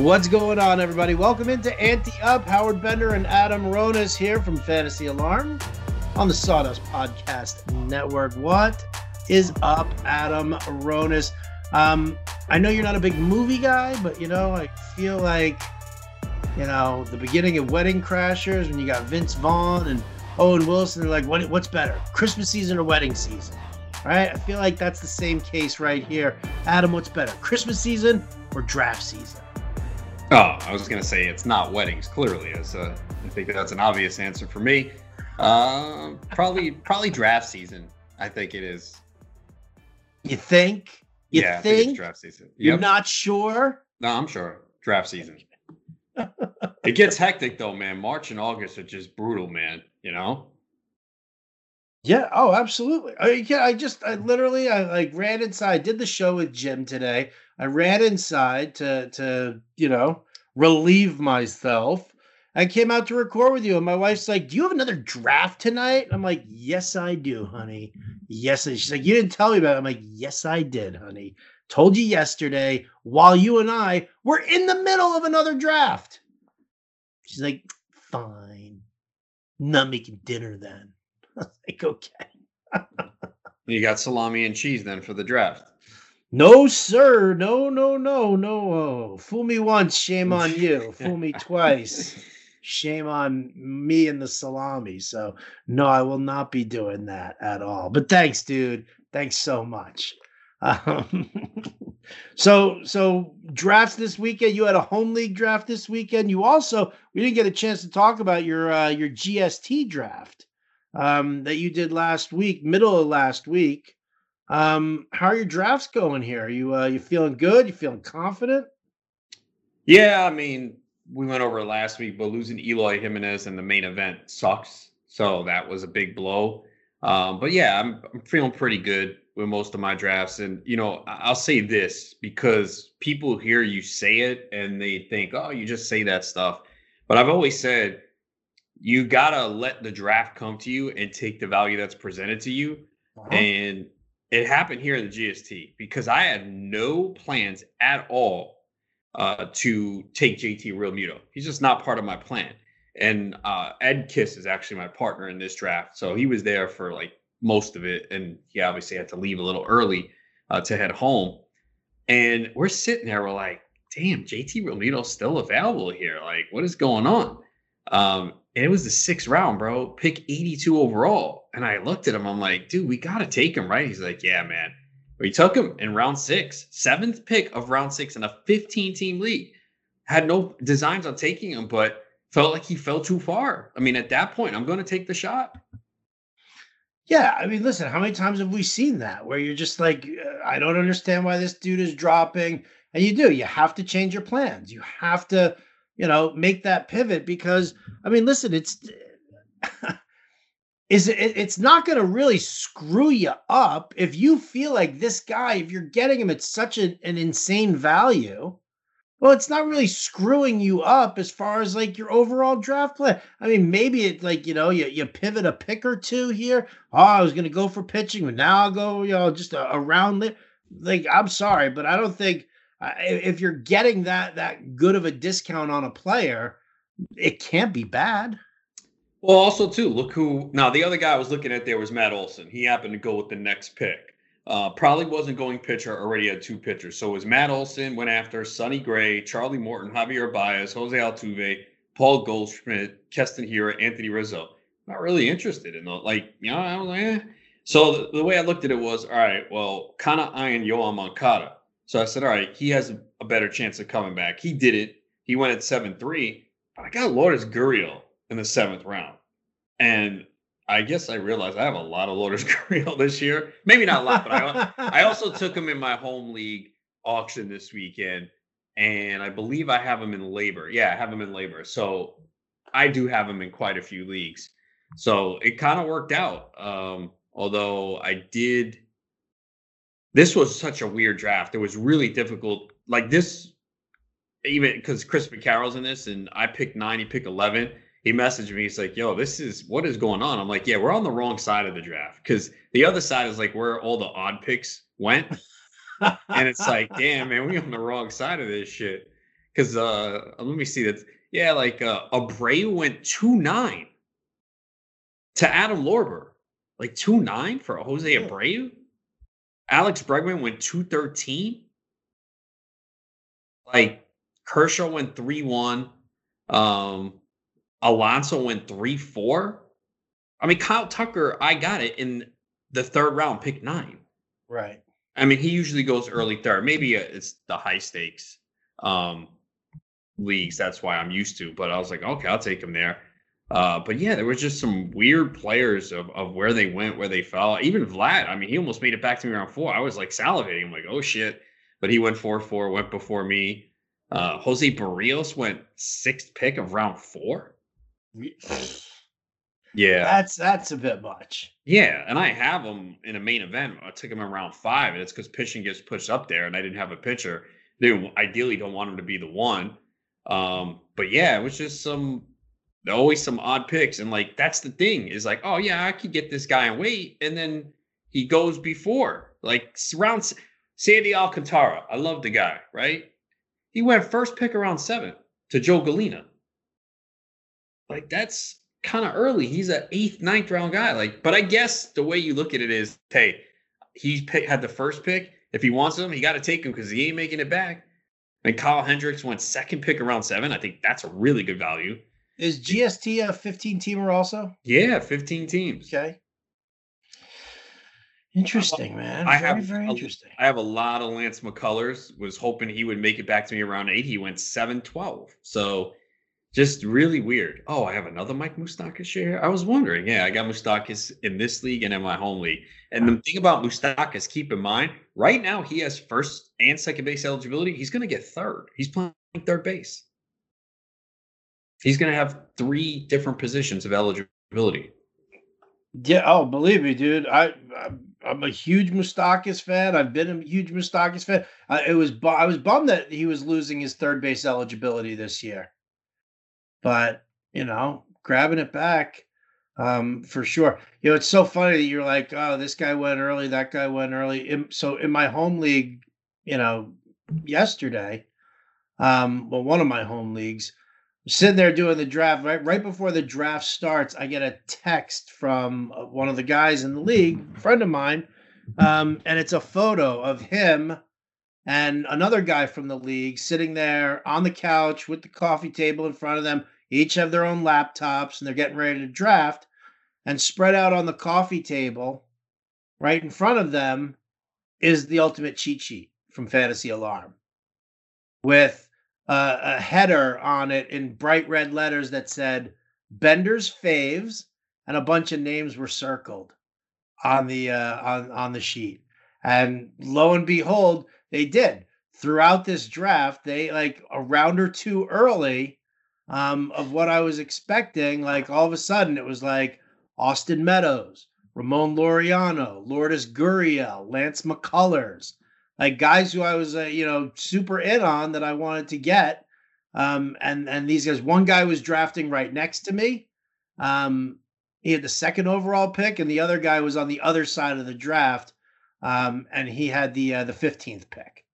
What's going on, everybody? Welcome into Ante Up. Howard Bender and Adam Ronis here from Fantasy Alarm on the Sawdust Podcast Network. What is up, Adam Ronis? Um, I know you're not a big movie guy, but you know, I feel like you know the beginning of Wedding Crashers when you got Vince Vaughn and Owen Wilson. They're like, what, what's better, Christmas season or wedding season? Right? I feel like that's the same case right here. Adam, what's better, Christmas season or draft season? Oh, I was gonna say it's not weddings. Clearly, as I think that's an obvious answer for me. Uh, probably, probably draft season. I think it is. You think? You yeah, think? I think it's draft season. You're not sure? No, I'm sure. Draft season. it gets hectic though, man. March and August are just brutal, man. You know. Yeah. Oh, absolutely. I, yeah. I just, I literally, I like ran inside. Did the show with Jim today. I ran inside to, to, you know, relieve myself. I came out to record with you, and my wife's like, "Do you have another draft tonight?" I'm like, "Yes, I do, honey. Yes." I-" She's like, "You didn't tell me about it." I'm like, "Yes, I did, honey. Told you yesterday while you and I were in the middle of another draft." She's like, "Fine. Not making dinner then." I was like, "Okay." You got salami and cheese then for the draft. No, sir. No, no, no, no. Oh, fool me once, shame on you. Fool me twice, shame on me and the salami. So, no, I will not be doing that at all. But thanks, dude. Thanks so much. Um, so, so drafts this weekend. You had a home league draft this weekend. You also we didn't get a chance to talk about your uh, your GST draft um, that you did last week, middle of last week. Um, how are your drafts going here? Are you uh, you feeling good? You feeling confident? Yeah, I mean, we went over it last week, but losing Eloy Jimenez in the main event sucks. So that was a big blow. Um, but yeah, I'm, I'm feeling pretty good with most of my drafts. And, you know, I'll say this because people hear you say it and they think, oh, you just say that stuff. But I've always said, you got to let the draft come to you and take the value that's presented to you. And it happened here in the GST because I had no plans at all uh, to take JT Realmuto. He's just not part of my plan. And uh, Ed Kiss is actually my partner in this draft, so he was there for like most of it, and he obviously had to leave a little early uh, to head home. And we're sitting there, we're like, "Damn, JT Realmuto's still available here. Like, what is going on?" Um, and it was the sixth round, bro. Pick 82 overall. And I looked at him. I'm like, dude, we got to take him, right? He's like, yeah, man. We took him in round six, seventh pick of round six in a 15 team league. Had no designs on taking him, but felt like he fell too far. I mean, at that point, I'm going to take the shot. Yeah, I mean, listen, how many times have we seen that where you're just like, I don't understand why this dude is dropping, and you do. You have to change your plans. You have to, you know, make that pivot because, I mean, listen, it's is it? It's not going to really screw you up if you feel like this guy, if you're getting him at such an, an insane value. Well, it's not really screwing you up as far as like your overall draft plan. I mean, maybe it like you know you you pivot a pick or two here. Oh, I was going to go for pitching, but now I'll go you know just around li- like I'm sorry, but I don't think if you're getting that that good of a discount on a player, it can't be bad. Well, also too, look who now the other guy I was looking at there was Matt Olson. He happened to go with the next pick. Uh, probably wasn't going pitcher, already had two pitchers. So it was Matt Olson went after Sonny Gray, Charlie Morton, Javier Baez, Jose Altuve, Paul Goldschmidt, Keston Hiura, Anthony Rizzo. Not really interested in the Like, you know, I was like, eh. So the, the way I looked at it was, all right, well, kind of eyeing Yoan Moncada. So I said, all right, he has a better chance of coming back. He did it. He went at 7 3, but I got Lourdes Gurriel in the seventh round. And I guess I realized I have a lot of Lourdes Gurriel this year. Maybe not a lot, but I, I also took him in my home league auction this weekend. And I believe I have him in labor. Yeah, I have him in labor. So I do have him in quite a few leagues. So it kind of worked out. Um, although I did this was such a weird draft. It was really difficult. Like this, even because Chris McCarroll's in this, and I picked nine, he picked eleven. He messaged me. He's like, "Yo, this is what is going on." I'm like, "Yeah, we're on the wrong side of the draft because the other side is like where all the odd picks went." and it's like, damn, man, we on the wrong side of this shit. because uh, let me see that. Yeah, like uh, Abreu went two nine to Adam Lorber, like two nine for Jose Yeah. Abreu. Alex Bregman went two thirteen. Like Kershaw went three one. Um, Alonso went three four. I mean, Kyle Tucker, I got it in the third round, pick nine. Right. I mean, he usually goes early third. Maybe uh, it's the high stakes um, leagues. That's why I'm used to. But I was like, okay, I'll take him there. Uh, but yeah, there was just some weird players of, of where they went, where they fell. Even Vlad, I mean, he almost made it back to me around four. I was like salivating. I'm like, oh shit. But he went four four, went before me. Uh, Jose Berrios went sixth pick of round four. Yeah. That's that's a bit much. Yeah, and I have him in a main event. I took him in round five, and it's because pitching gets pushed up there, and I didn't have a pitcher. They ideally don't want him to be the one. Um, but yeah, it was just some always some odd picks, and like that's the thing is like, oh yeah, I could get this guy and wait, and then he goes before like s- round Sandy Alcantara. I love the guy, right? He went first pick around seven to Joe Galena. Like that's kind of early. He's an eighth, ninth round guy. Like, but I guess the way you look at it is, hey, he pick, had the first pick. If he wants him, he got to take him because he ain't making it back. And Kyle Hendricks went second pick around seven. I think that's a really good value. Is GST a 15 teamer also? Yeah, 15 teams. Okay. Interesting, man. I very, have very interesting. I have a lot of Lance McCullers. Was hoping he would make it back to me around eight. He went seven twelve. So just really weird. Oh, I have another Mike Moustakas share. I was wondering. Yeah, I got Moustakas in this league and in my home league. And the thing about Moustakas, keep in mind, right now he has first and second base eligibility. He's going to get third. He's playing third base. He's going to have three different positions of eligibility. Yeah. Oh, believe me, dude. I, I I'm a huge Moustakas fan. I've been a huge Moustakas fan. It was bu- I was bummed that he was losing his third base eligibility this year, but you know, grabbing it back um, for sure. You know, it's so funny that you're like, oh, this guy went early, that guy went early. In, so in my home league, you know, yesterday, um, well, one of my home leagues, sitting there doing the draft right right before the draft starts i get a text from one of the guys in the league friend of mine um, and it's a photo of him and another guy from the league sitting there on the couch with the coffee table in front of them. Each have their own laptops and they're getting ready to draft and spread out on the coffee table right in front of them is the ultimate cheat sheet from fantasy alarm with uh, a header on it in bright red letters that said Bender's faves, and a bunch of names were circled on the uh, on on the sheet. And lo and behold, they did throughout this draft. They like a round or two early um, of what I was expecting. Like all of a sudden, it was like Austin Meadows, Ramon Laureano, Lourdes Gurriel, Lance McCullers like guys who I was, uh, you know, super in on that I wanted to get. Um, and and these guys, one guy was drafting right next to me. Um, he had the second overall pick, and the other guy was on the other side of the draft, um, and he had the uh, the fifteenth pick.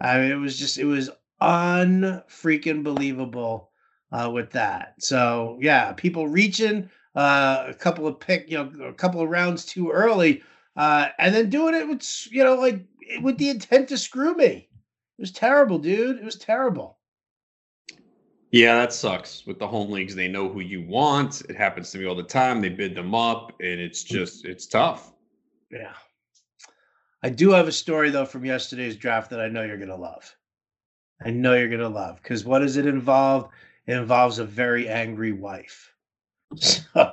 I mean, it was just it was unfreaking believable uh, with that. So yeah, people reaching uh, a couple of pick, you know, a couple of rounds too early, uh, and then doing it with you know like with the intent to screw me. It was terrible, dude. It was terrible. Yeah, that sucks. With the home leagues, they know who you want. It happens to me all the time. They bid them up, and it's hmm. just it's tough. Yeah. I do have a story though from yesterday's draft that I know you're gonna love. I know you're gonna love because what does it involve? It involves a very angry wife. So,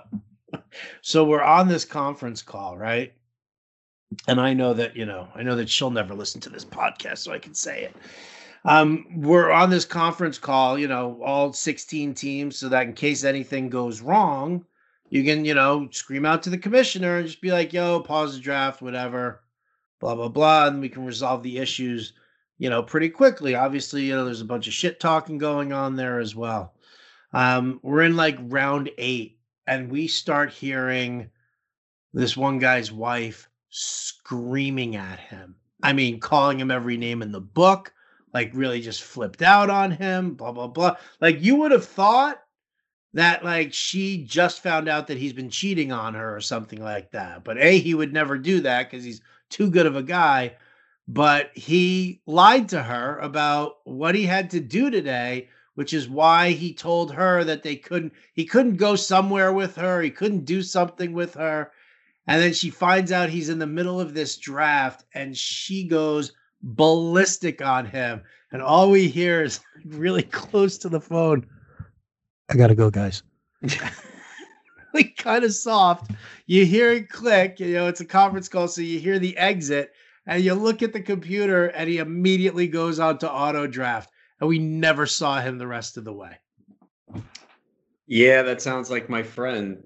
so we're on this conference call, right? And I know that you know, I know that she'll never listen to this podcast, so I can say it. Um, we're on this conference call, you know, all 16 teams, so that in case anything goes wrong, you can, you know, scream out to the commissioner and just be like, yo, pause the draft, whatever, blah, blah, blah. And we can resolve the issues, you know, pretty quickly. Obviously, you know, there's a bunch of shit talking going on there as well. Um, we're in like round eight, and we start hearing this one guy's wife screaming at him. I mean, calling him every name in the book, like really just flipped out on him, blah blah blah. Like you would have thought that like she just found out that he's been cheating on her or something like that. But A, he would never do that because he's too good of a guy. But he lied to her about what he had to do today, which is why he told her that they couldn't, he couldn't go somewhere with her, he couldn't do something with her. And then she finds out he's in the middle of this draft and she goes ballistic on him. And all we hear is really close to the phone. I gotta go, guys. like kind of soft. You hear it click, you know, it's a conference call, so you hear the exit, and you look at the computer, and he immediately goes on to auto draft. And we never saw him the rest of the way. Yeah, that sounds like my friend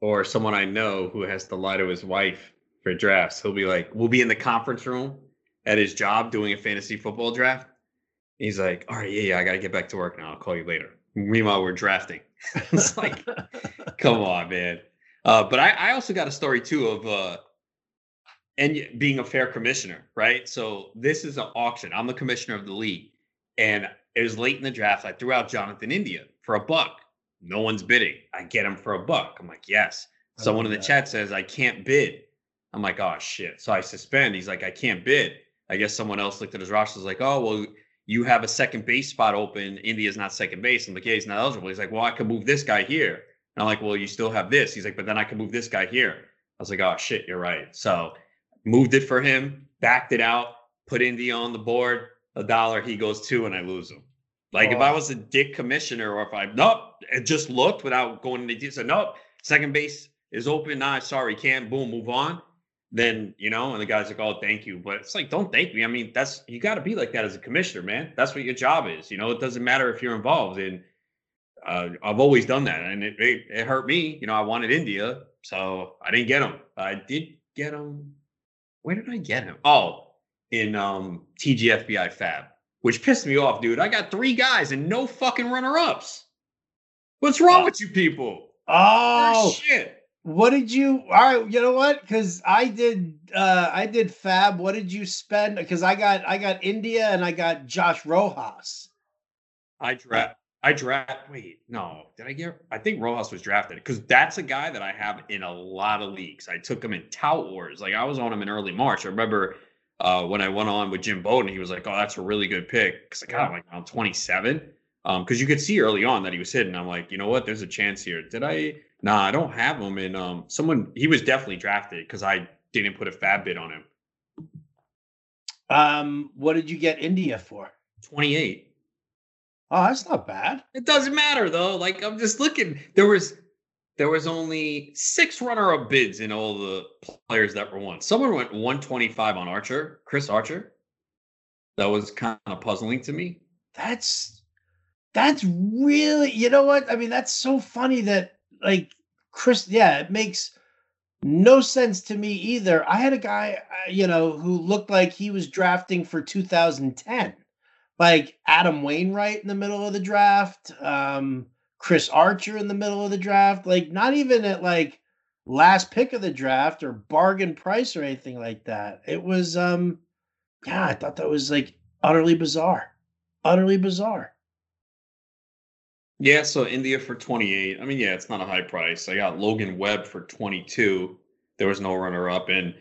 or someone I know who has to lie to his wife for drafts. He'll be like, we'll be in the conference room at his job doing a fantasy football draft. He's like, all right, yeah, yeah, I got to get back to work now. I'll call you later. Meanwhile, we're drafting. it's like, come on, man. Uh, but I, I also got a story too of uh, and being a fair commissioner, right? So this is an auction. I'm the commissioner of the league, and it was late in the draft. I threw out Jonathan India for a buck. No one's bidding. I get him for a buck. I'm like, yes. Someone in the chat says I can't bid. I'm like, oh shit. So I suspend. He's like, I can't bid. I guess someone else looked at his roster. Was like, oh well, you have a second base spot open. India's not second base. I'm like, yeah, he's not eligible. He's like, well, I could move this guy here. And I'm like, well, you still have this. He's like, but then I can move this guy here. I was like, oh shit, you're right. So moved it for him, backed it out, put India on the board. A dollar, he goes two, and I lose him. Like oh. if I was a dick commissioner, or if I nope, it just looked without going into detail, said nope, second base is open. Nah, sorry, can't. Boom, move on then you know, and the guy's like, "Oh, thank you," but it's like, don't thank me. I mean, that's you got to be like that as a commissioner, man. That's what your job is. You know, it doesn't matter if you're involved. And uh, I've always done that, and it, it, it hurt me. You know, I wanted India, so I didn't get him. I did get him. Where did I get him? Oh, in um TGFBI Fab, which pissed me off, dude. I got three guys and no fucking runner ups. What's wrong oh. with you people? Oh shit. What did you? All right, you know what? Because I did, uh I did Fab. What did you spend? Because I got, I got India and I got Josh Rojas. I draft. I draft. Wait, no, did I get? I think Rojas was drafted because that's a guy that I have in a lot of leagues. I took him in Tout Wars. Like I was on him in early March. I remember uh, when I went on with Jim Bowden, he was like, "Oh, that's a really good pick." Because I got him like around 27. Um, because you could see early on that he was hitting. I'm like, you know what? There's a chance here. Did I? Nah, I don't have him. And um, someone he was definitely drafted because I didn't put a fab bid on him. Um, what did you get India for? Twenty eight. Oh, that's not bad. It doesn't matter though. Like I'm just looking. There was there was only six runner-up bids in all the players that were won. Someone went 125 on Archer, Chris Archer. That was kind of puzzling to me. That's that's really you know what? I mean, that's so funny that like Chris, yeah, it makes no sense to me either. I had a guy, uh, you know, who looked like he was drafting for 2010, like Adam Wainwright in the middle of the draft, um, Chris Archer in the middle of the draft, like not even at like last pick of the draft or bargain price or anything like that. It was, um, yeah, I thought that was like utterly bizarre, utterly bizarre. Yeah, so India for 28. I mean, yeah, it's not a high price. I got Logan Webb for 22. There was no runner up. And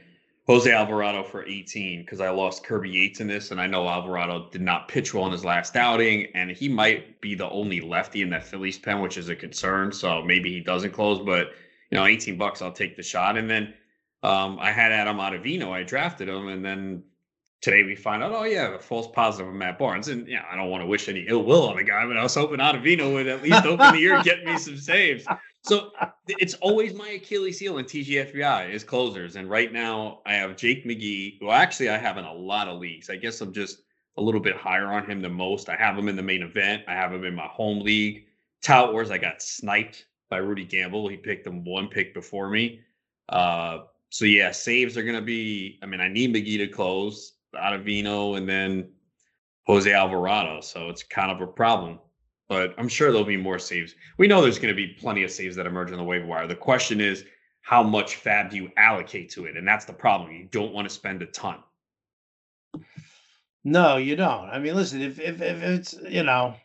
Jose Alvarado for 18 because I lost Kirby Yates in this. And I know Alvarado did not pitch well in his last outing. And he might be the only lefty in that Phillies pen, which is a concern. So maybe he doesn't close. But, you know, 18 bucks, I'll take the shot. And then um, I had Adam Ottavino. I drafted him. And then today we find out, oh yeah, a false positive of Matt Barnes, and yeah, I don't want to wish any ill will on the guy, but I was hoping Ottavino would at least open the year and get me some saves. So it's always my Achilles heel in TGFBI is closers, and right now I have Jake McGee, who actually I have in a lot of leagues. I guess I'm just a little bit higher on him than most. I have him in the main event. I have him in my home league. Tout Wars, I got sniped by Rudy Gamble. He picked him one pick before me. Uh, so yeah, saves are gonna be. I mean, I need McGee to close. Ottavino and then Jose Alvarado. So it's kind of a problem. But I'm sure there'll be more saves. We know there's going to be plenty of saves that emerge on the waiver wire. The question is, how much fab do you allocate to it? And that's the problem. You don't want to spend a ton. No, you don't. I mean, listen, if if, if it's you know,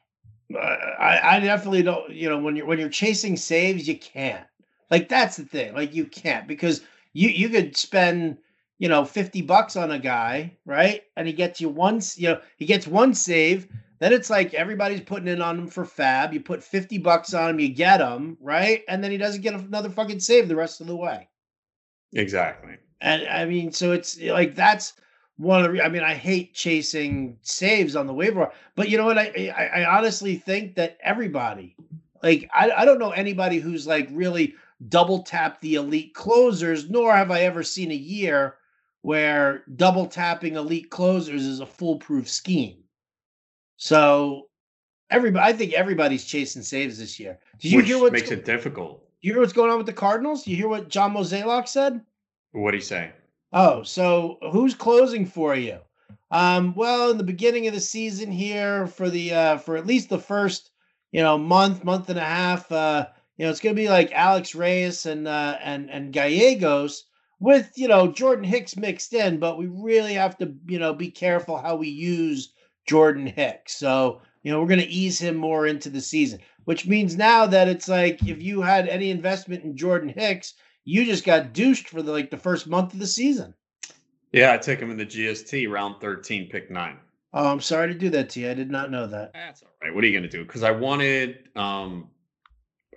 I I definitely don't. You know, when you're when you're chasing saves, you can't. Like that's the thing. Like you can't because you you could spend you know 50 bucks on a guy, right? And he gets you once, you know, he gets one save. Then it's like everybody's putting in on him for fab. You put 50 bucks on him, you get him, right? And then he doesn't get another fucking save the rest of the way. Exactly. And I mean, so it's like that's one of the. I mean, I hate chasing saves on the waiver, but you know what? I I, I honestly think that everybody, like, I I don't know anybody who's like really double tap the elite closers, nor have I ever seen a year where double tapping elite closers is a foolproof scheme. So everybody, I think everybody's chasing saves this year. Did you Which hear what makes it difficult? You hear what's going on with the Cardinals? You hear what John Mozeliak said? What did he say? Oh, so who's closing for you? Um, well, in the beginning of the season here, for the uh, for at least the first, you know, month, month and a half, uh, you know, it's going to be like Alex Reyes and uh, and and Gallegos with you know Jordan Hicks mixed in, but we really have to you know be careful how we use Jordan Hicks. So you know we're going to ease him more into the season, which means now that it's like if you had any investment in Jordan Hicks, you just got douched for the like the first month of the season. Yeah, I took him in the GST round 13, pick nine. Oh, I'm sorry to do that to you. I did not know that. That's all right. What are you gonna do? Because I wanted um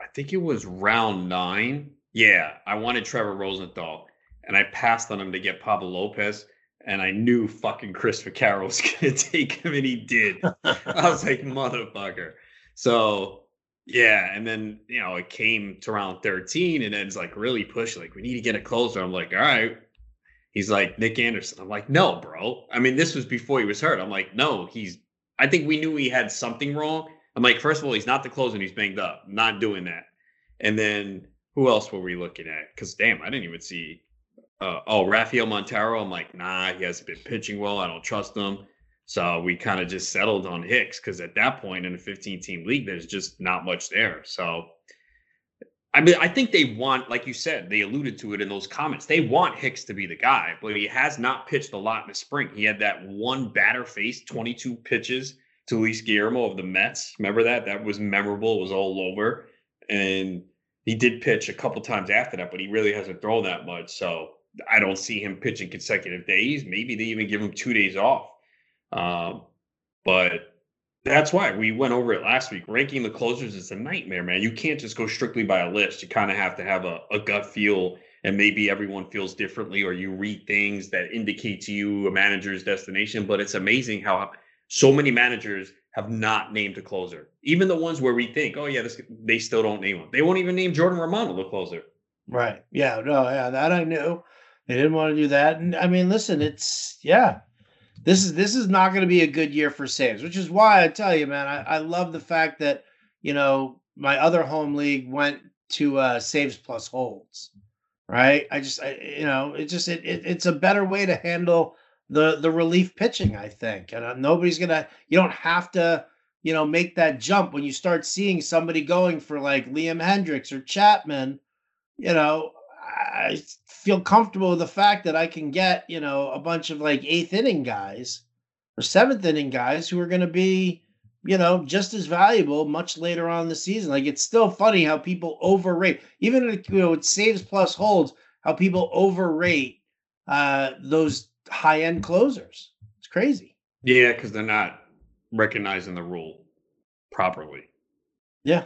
I think it was round nine. Yeah, I wanted Trevor Rosenthal, and I passed on him to get Pablo Lopez, and I knew fucking Chris Vaccaro was gonna take him, and he did. I was like, motherfucker. So yeah, and then you know it came to round 13, and then it's like really push, like we need to get a closer. I'm like, all right. He's like Nick Anderson. I'm like, no, bro. I mean, this was before he was hurt. I'm like, no, he's. I think we knew he had something wrong. I'm like, first of all, he's not the closer, and he's banged up. not doing that. And then who else were we looking at? Because damn, I didn't even see. Uh, oh, Rafael Montero. I'm like, nah, he hasn't been pitching well. I don't trust him. So we kind of just settled on Hicks because at that point in a 15 team league, there's just not much there. So I mean, I think they want, like you said, they alluded to it in those comments. They want Hicks to be the guy, but he has not pitched a lot in the spring. He had that one batter face, 22 pitches to Luis Guillorme of the Mets. Remember that? That was memorable. It was all over. And he did pitch a couple times after that, but he really hasn't thrown that much. So I don't see him pitching consecutive days. Maybe they even give him two days off. Um, but that's why we went over it last week. Ranking the closers is a nightmare, man. You can't just go strictly by a list. You kind of have to have a, a gut feel, and maybe everyone feels differently, or you read things that indicate to you a manager's destination. But it's amazing how so many managers have not named a closer. Even the ones where we think, oh yeah, this, they still don't name them. They won't even name Jordan Romano the closer. Right. Yeah. No. Yeah. That I knew. They didn't want to do that. And I mean, listen, it's yeah this is this is not going to be a good year for saves, which is why I tell you, man, I, I love the fact that you know my other home league went to uh, saves plus holds, right? I just I, you know it just it, it, it's a better way to handle the the relief pitching, I think, and uh, nobody's gonna you don't have to you know make that jump when you start seeing somebody going for like Liam Hendriks or Chapman, you know I feel comfortable with the fact that I can get, you know, a bunch of like eighth inning guys or seventh inning guys who are going to be, you know, just as valuable much later on in the season. Like it's still funny how people overrate, even you know, it saves plus holds, how people overrate uh, those high end closers. It's crazy. Yeah, because they're not recognizing the rule properly. Yeah.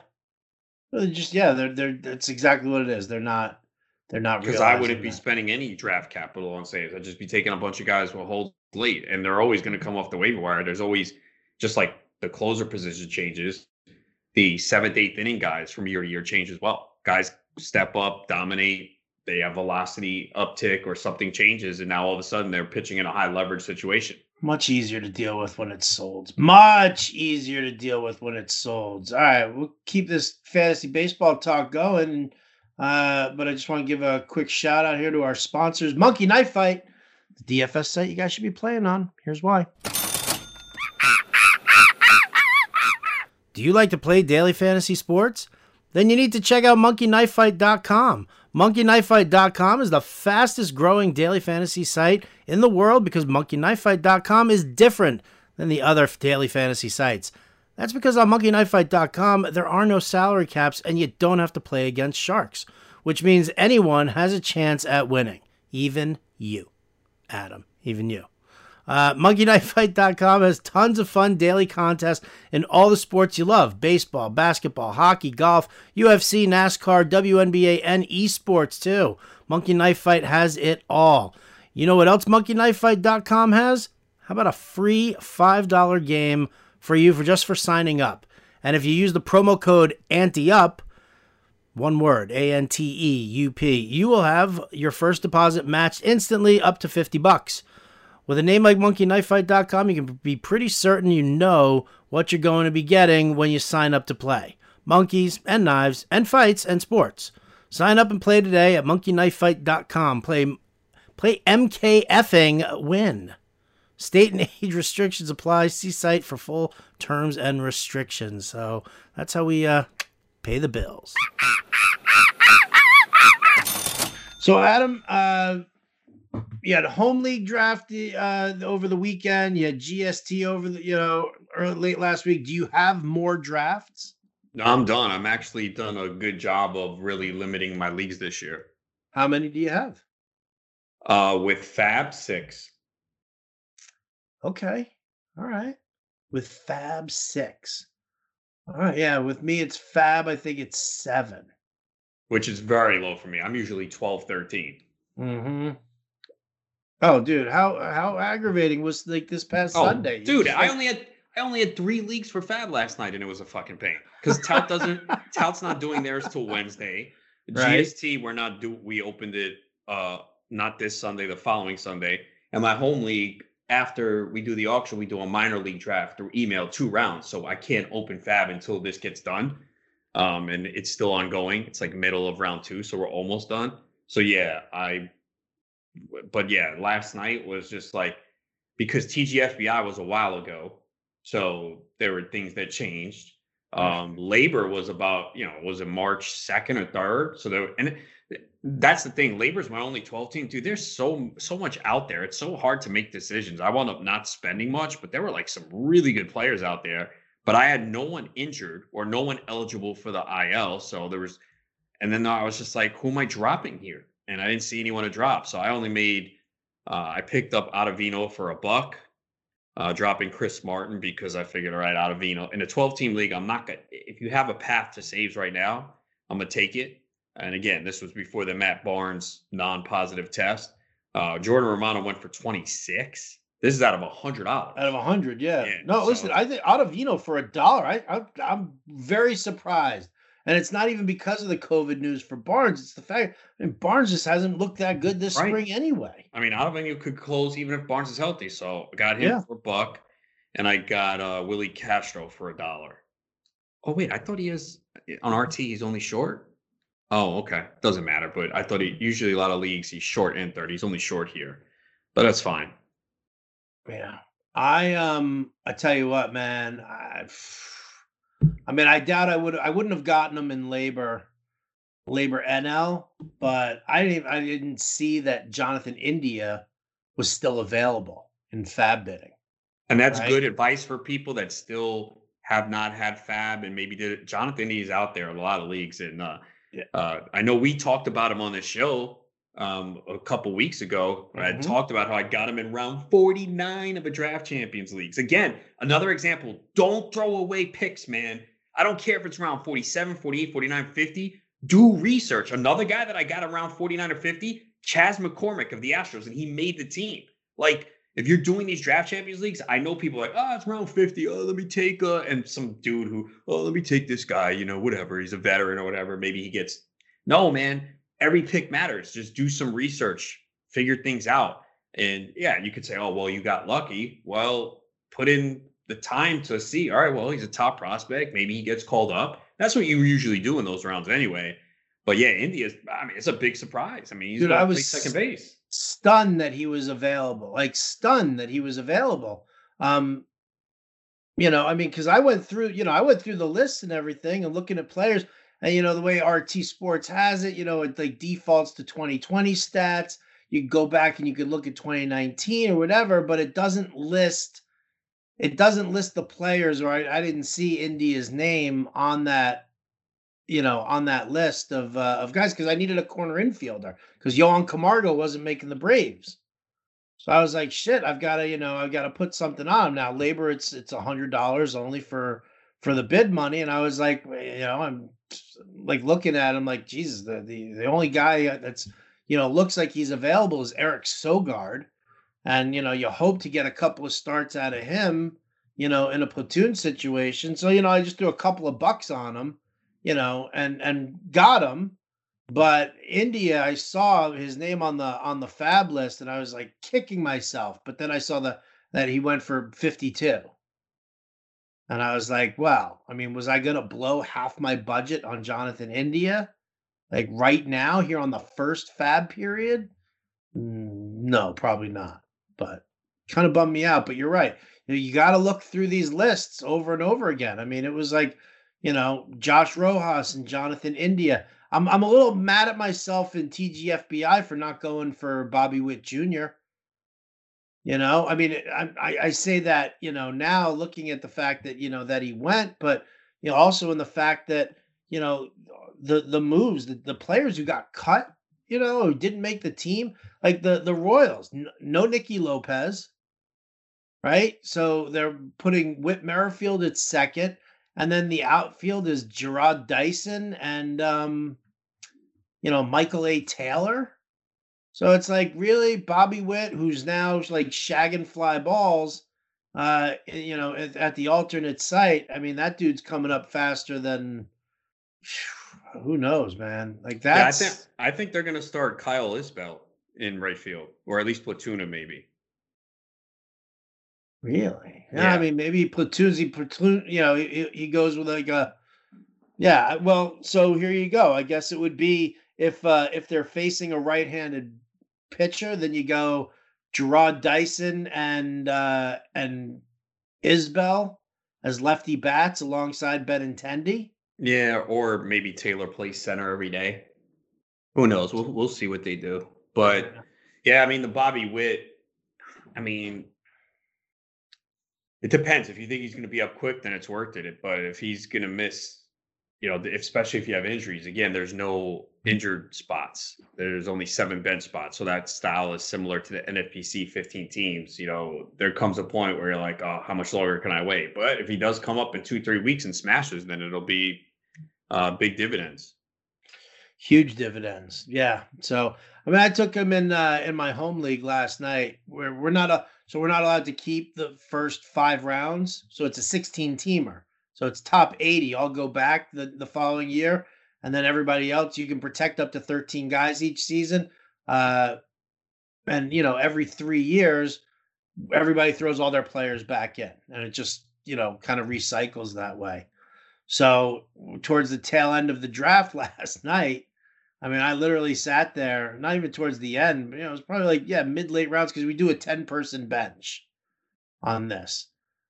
Just yeah, they're they're that's exactly what it is. They're not they're not because I wouldn't be spending any draft capital on saves. I'd just be taking a bunch of guys who hold late, and they're always going to come off the waiver wire. There's always just like the closer position changes, the seventh, eighth inning guys from year to year change as well. Guys step up, dominate. They have velocity uptick or something changes, and now all of a sudden they're pitching in a high leverage situation. Much easier to deal with when it's sold. Much easier to deal with when it's sold. All right, we'll keep this fantasy baseball talk going. Uh, but I just want to give a quick shout out here to our sponsors, Monkey Knife Fight, the DFS site you guys should be playing on. Here's why. Do you like to play daily fantasy sports? Then you need to check out monkeyknifefight.com. MonkeyKnifeFight.com is the fastest growing daily fantasy site in the world because MonkeyKnifeFight.com is different than the other daily fantasy sites. That's because on MonkeyKnifeFight.com there are no salary caps and you don't have to play against sharks, which means anyone has a chance at winning, even you, Adam, even you. Uh, MonkeyKnifeFight.com has tons of fun daily contests in all the sports you love baseball, basketball, hockey, golf, UFC, NASCAR, WNBA, and esports too. Monkey Knife Fight has it all. You know what else MonkeyKnifeFight.com has? How about a free $5 game for you for just for signing up? And if you use the promo code ANTEUP, one word, A N T E U P, you will have your first deposit matched instantly up to 50 bucks. With a name like MonkeyKnifeFight.com, you can be pretty certain you know what you're going to be getting when you sign up to play. Monkeys and knives and fights and sports. Sign up and play today at MonkeyKnifeFight.com. Play, play MKFing win. State and age restrictions apply. See site for full terms and restrictions. So that's how we uh, pay the bills. So Adam, uh, you had a home league draft uh, over the weekend. You had GST over the you know early, late last week. Do you have more drafts? No, I'm done. I'm actually done a good job of really limiting my leagues this year. How many do you have? Uh, with Fab six. Okay, all right. With Fab six. All right, yeah. With me, it's Fab. I think it's seven. Which is very low for me. I'm usually 12, 13. Mm-hmm. Oh, dude, how how aggravating was like this past Oh, Sunday? You dude, just, I only had I only had three leagues for Fab last night, and it was a fucking pain because Tout doesn't Tout's not doing theirs till Wednesday. Right. GST, we're not do we opened it uh not this Sunday, the following Sunday, and my home league. After we do the auction, we do a minor league draft through email, two rounds. So I can't open Fab until this gets done. Um, and it's still ongoing. It's like middle of round two, so we're almost done. So yeah, I but yeah, last night was just like because TGFBI was a while ago, so there were things that changed. Um, labor was about you know was it March second or third, so there and that's the thing. Labor is my only twelve team, dude. There's so so much out there. It's so hard to make decisions. I wound up not spending much, but there were like some really good players out there. But I had no one injured or no one eligible for the IL, so there was and then I was just like, who am I dropping here? And I didn't see anyone to drop. So I only made, uh, I picked up Ottavino for a buck, uh, dropping Chris Martin because I figured, all right, Ottavino in a 12 team league, I'm not going to, if you have a path to saves right now, I'm going to take it. And again, this was before the Matt Barnes non positive test. Uh, Jordan Romano went for 26. This is out of a $100. out of a hundred. Yeah. Yeah, No, listen, I think Ottavino for a dollar. I, I I'm very surprised, and it's not even because of the COVID news for Barnes. It's the fact I mean, Barnes just hasn't looked that good this Right. spring anyway. I mean, Ottavino could close even if Barnes is healthy. So I got him Yeah. for a buck, and I got uh, Willie Castro for a dollar. Oh wait, I thought he is on RT. He's only short. Oh, okay, doesn't matter. But I thought he usually a lot of leagues he's short and third. He's only short here, but that's fine. Yeah. I um I tell you what, man. I I mean, I doubt I would I wouldn't have gotten him in labor labor NL, but I didn't I didn't see that Jonathan India was still available in fab bidding. And that's Right. good advice for people that still have not had Fab and maybe did it. Jonathan is out there in a lot of leagues, and uh, Yeah. uh, I know we talked about him on the show um, a couple weeks ago. I Mhm. talked about how I got him in round 49 of a draft champions leagues. Again, another example. Don't throw away picks, man. I don't care if it's round 47, 48, 49, 50. Do research. Another guy that I got around 49 or 50, Chas McCormick of the Astros, and he made the team. Like, if you're doing these draft champions leagues, I know people are like, oh, it's round 50. Oh, let me take uh and some dude who, oh, let me take this guy, you know, whatever. He's a veteran or whatever. Maybe he gets no, man. Every pick matters. Just do some research, figure things out. And yeah, you could say, oh, well, you got lucky. Well, put in the time to see, all right, well, he's a top prospect. Maybe he gets called up. That's what you usually do in those rounds anyway. But yeah, India's, I mean, it's a big surprise. I mean, he's Dude, I was- second base. stunned that he was available like stunned that he was available um you know i mean because i went through you know i went through the list and everything and looking at players And you know, the way RT Sports has it, you know, it like defaults to 2020 stats. You go back and you could look at 2019 or whatever, but it doesn't list it doesn't list the players, or I, I didn't see India's name on that, you know, on that list of uh, of guys because I needed a corner infielder because Johan Camargo wasn't making the Braves. So I was like, shit, I've got to, you know, I've got to put something on him. Now. Labor, it's it's a hundred dollars only for for the bid money, and I was like, you know, I'm like looking at him like, Jesus, the the the only guy that's you know looks like he's available is Eric Sogard. And you know you hope to get a couple of starts out of him you know in a platoon situation. So you know i just threw a couple of bucks on him you know and and got him. But india i saw his name on the on the fab list and i was like kicking myself. But then i saw the that he went for 52 and i was like well i mean was i going to blow half my budget on jonathan india like right now here on the first fab period mm, no probably not but kind of bummed me out. But you're right. You, know, you got to look through these lists over and over again. I mean, it was like, you know, Josh Rojas and Jonathan India. I'm I'm a little mad at myself in TGFBI for not going for Bobby Witt Jr. You know, I mean, I, I, say that you know now looking at the fact that you know that he went, but you know also in the fact that you know the the moves, the, the players who got cut you know, who didn't make the team, like the the Royals, no Nicky Lopez, right? So they're putting Whit Merrifield at second, and then the outfield is Jarrod Dyson and um, you know Michael A. Taylor. So it's like really Bobby Witt, who's now like shagging fly balls, uh, you know, at, at the alternate site. I mean, that dude's coming up faster than who knows, man? Like that. Yeah, I think I think they're going to start Kyle Isbel in right field, or at least platoon maybe. Really? Yeah, yeah. I mean, maybe platoons. He platoon. You know, he, he goes with like a. Yeah. Well, so here you go. I guess it would be if uh if they're facing a right-handed pitcher, then you go Jarrod Dyson and uh and Isbel as lefty bats alongside Benintendi. Yeah, or maybe Taylor plays center every day. Who knows? We'll we'll see what they do. But yeah, I mean the Bobby Witt. I mean, it depends. If you think he's going to be up quick, then it's worth it. But if he's going to miss, you know, especially if you have injuries, again, there's no injured spots. There's only seven bench spots. So that style is similar to the NFPC 15 teams. You know, there comes a point where you're like, oh, how much longer can I wait? But if he does come up in two, three weeks and smashes, then it'll be uh, big dividends. Huge dividends, yeah. So I mean, I took him in uh, in my home league last night. Where we're not a so we're not allowed to keep the first five rounds. So it's a 16 teamer. So it's top 80. I'll go back the, the following year, and then everybody else you can protect up to 13 guys each season. Uh, and you know, every three years, everybody throws all their players back in, and it just you know kind of recycles that way. So towards the tail end of the draft last night, I mean, I literally sat there, not even towards the end, but, you know, it was probably like, yeah, mid late rounds because we do a 10 person bench on this.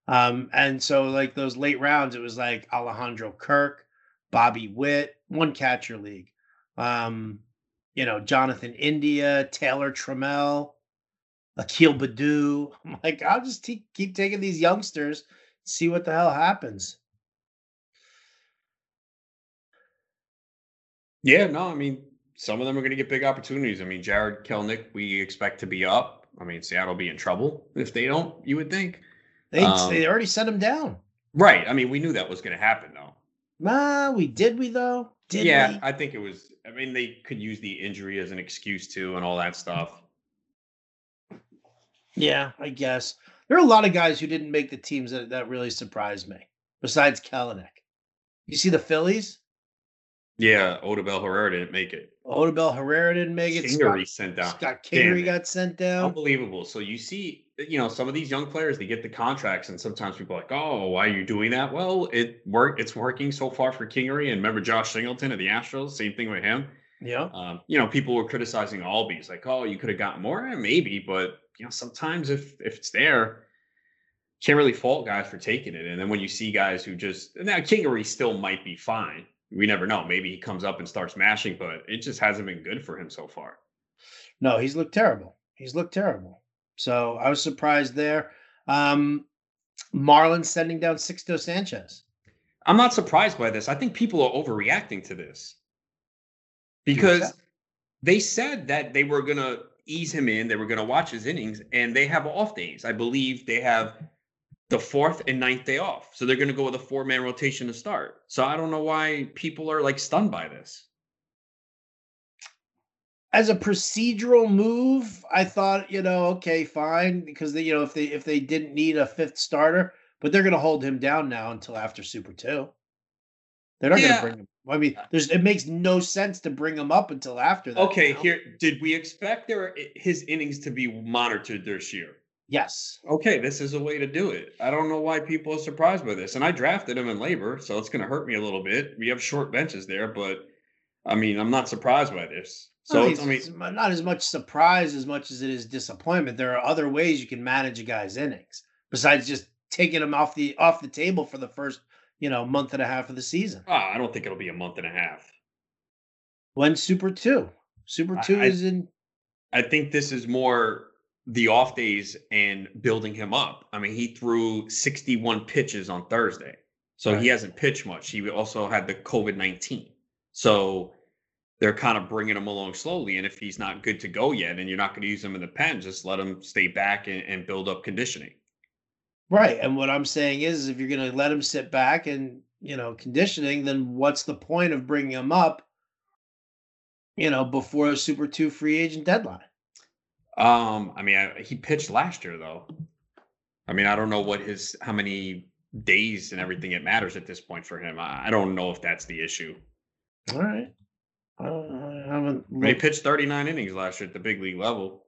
Um, and so like those late rounds, it was like Alejandro Kirk, Bobby Witt, one catcher league. Um, you know, Jonathan India, Taylor Trammell, Akil Baddoo. I'm like, I'll just keep taking these youngsters, see what the hell happens. Yeah, no, I mean, some of them are going to get big opportunities. I mean, Jarred Kelenic, we expect to be up. I mean, Seattle will be in trouble if they don't. You would think they um, they already set him down. Right. I mean, we knew that was going to happen, though. Nah, we did we though? Did yeah, we? I think it was. I mean, they could use the injury as an excuse too, and all that stuff. Yeah, I guess there are a lot of guys who didn't make the teams that that really surprised me. Besides Kelenic, you see the Phillies. Yeah, Odubel Herrera didn't make it. Odubel Herrera didn't make it. Kingery sent down. Scott Kingery got sent down. Unbelievable. So you see, you know, some of these young players, they get the contracts, and sometimes people are like, oh, why are you doing that? Well, it work. It's working so far for Kingery. And remember Josh Singleton of the Astros, same thing with him. Yeah. Um, you know, people were criticizing Albies, like, oh, you could have gotten more. Eh, maybe, but you know, sometimes if if it's there, can't really fault guys for taking it. And then when you see guys who just now Kingery still might be fine we never know. Maybe he comes up and starts mashing, but it just hasn't been good for him so far. No, he's looked terrible. He's looked terrible. So I was surprised there. Um, Marlins sending down Sixto Sanchez. I'm not surprised by this. I think people are overreacting to this because they said that they were going to ease him in, they were going to watch his innings, and they have off days. I believe they have the fourth and ninth day off. So they're going to go with a four man rotation to start. So I don't know why people are like stunned by this. As a procedural move, I thought, you know, okay, fine, because they, you know, if they if they didn't need a fifth starter, but they're going to hold him down now until after Super Two. They're not Yeah. going to bring him. I mean, there's it makes no sense to bring him up until after that. Okay, now. here did we expect their his innings to be monitored this year? Yes. Okay, this is a way to do it. I don't know why people are surprised by this. And I drafted him in LABR, so it's going to hurt me a little bit. We have short benches there, but I mean, I'm not surprised by this. So So it's, I mean, not as much surprise as much as it is disappointment. There are other ways you can manage a guy's innings besides just taking him off the off the table for the first, you know, month and a half of the season. ah, I don't think it'll be a month and a half. When Super Two, Super Two I- is in. I think this is more the off days and building him up. I mean, he threw 61 pitches on Thursday. So he hasn't pitched much. He also had the COVID 19. So they're kind of bringing him along slowly. And if he's not good to go yet and you're not going to use him in the pen, just let him stay back and, and build up conditioning. Right. And what I'm saying is, if you're going to let him sit back and, you know, conditioning, then what's the point of bringing him up, you know, before a Super 2 free agent deadline? Um, I mean, I, he pitched last year though. I mean, I don't know what his how many days and everything it matters at this point for him. I, I don't know if that's the issue. All right. Uh, I haven't. I mean, he pitched 39 innings last year at the big league level.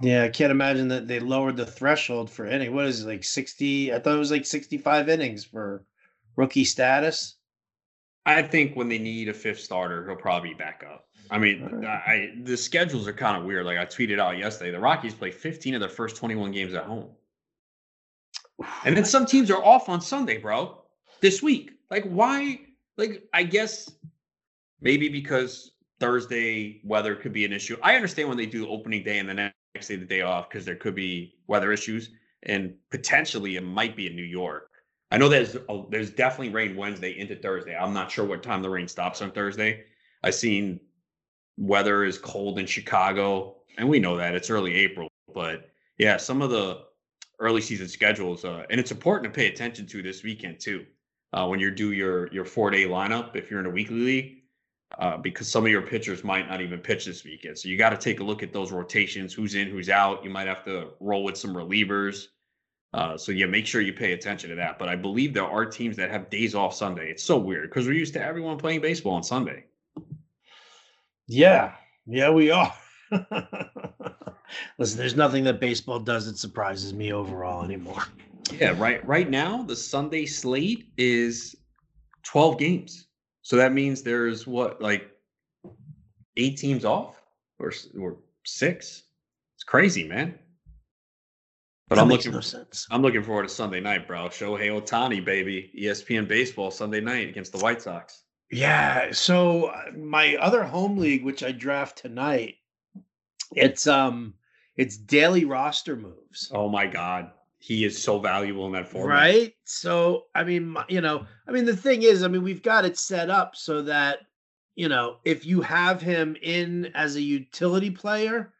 Yeah, I can't imagine that they lowered the threshold for inning. What is it, like 60? I thought it was like 65 innings for rookie status. I think when they need a fifth starter, he'll probably be back up. I mean, I, I the schedules are kind of weird. Like I tweeted out yesterday, the Rockies play 15 of their first 21 games at home, and then some teams are off on Sunday, bro. This week, like why? Like I guess maybe because Thursday weather could be an issue. I understand when they do opening day and the next day the day off because there could be weather issues and potentially it might be in New York. I know there's a, there's definitely rain Wednesday into Thursday. I'm not sure what time the rain stops on Thursday. I seen weather is cold in Chicago, and we know that it's early April. But yeah, some of the early season schedules, uh, and it's important to pay attention to this weekend too, uh, when you do your your four day lineup if you're in a weekly league, uh, because some of your pitchers might not even pitch this weekend. So you got to take a look at those rotations, who's in, who's out. You might have to roll with some relievers. Uh, so yeah, make sure you pay attention to that. But I believe there are teams that have days off Sunday. It's so weird because we're used to everyone playing baseball on Sunday. Yeah. Yeah, we are. Listen, there's nothing that baseball does that surprises me overall anymore. Yeah, right. Right now, the Sunday slate is 12 games. So that means there's what, like eight teams off or, or six? It's crazy, man. But That I'm makes looking, no sense. I'm looking forward to Sunday night, bro. Shohei Ohtani, baby. ESPN baseball Sunday night against the White Sox. Yeah. So uh, my other home league, which I draft tonight, it's um it's daily roster moves. Oh my God. He is so valuable in that format. Right. So, I mean, you know, I mean, the thing is, I mean, we've got it set up so that, you know, if you have him in as a utility player,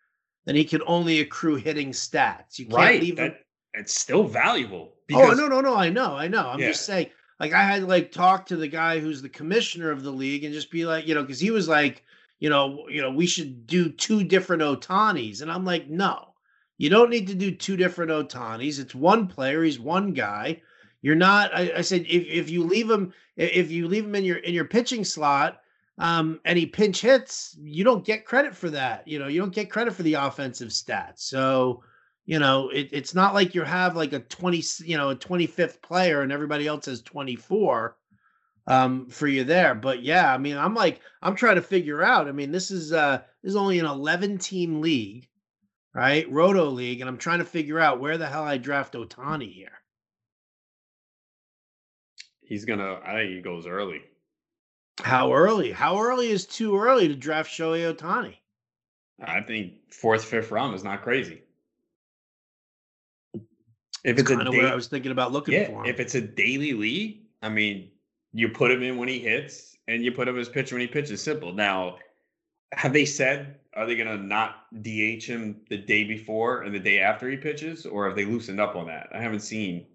then he can only accrue hitting stats. You can't Right. leave him. It's still valuable. Oh, no, no, no. I know. I know. I'm Yeah. just saying, like, I had like, talk to the guy who's the commissioner of the league and just be like, you know, because he was like, you know, you know, we should do two different Ohtanis. And I'm like, no, you don't need to do two different Ohtanis. It's one player. He's one guy. You're not. I, I said if, if you leave him if you leave him in your in your pitching slot, um, and he pinch hits, you don't get credit for that. You know, you don't get credit for the offensive stats. So, you know, it, it's not like you have like a 20, you know, a 25th player and everybody else has 24 um for you there. But yeah, I mean, I'm like, I'm trying to figure out. I mean, this is uh this is only an 11 team league, right? Roto league, and I'm trying to figure out where the hell I draft Ohtani here. he's gonna. I think he goes early. How early? How early is too early to draft Shohei Ohtani? I think fourth, fifth round is not crazy. If it's a Kind of I was thinking about looking yeah, for. him. if it's a daily league, I mean, you put him in when he hits, and you put him as pitcher when he pitches. Simple. Now, have they said are they gonna not DH him the day before and the day after he pitches, or have they loosened up on that? I haven't seen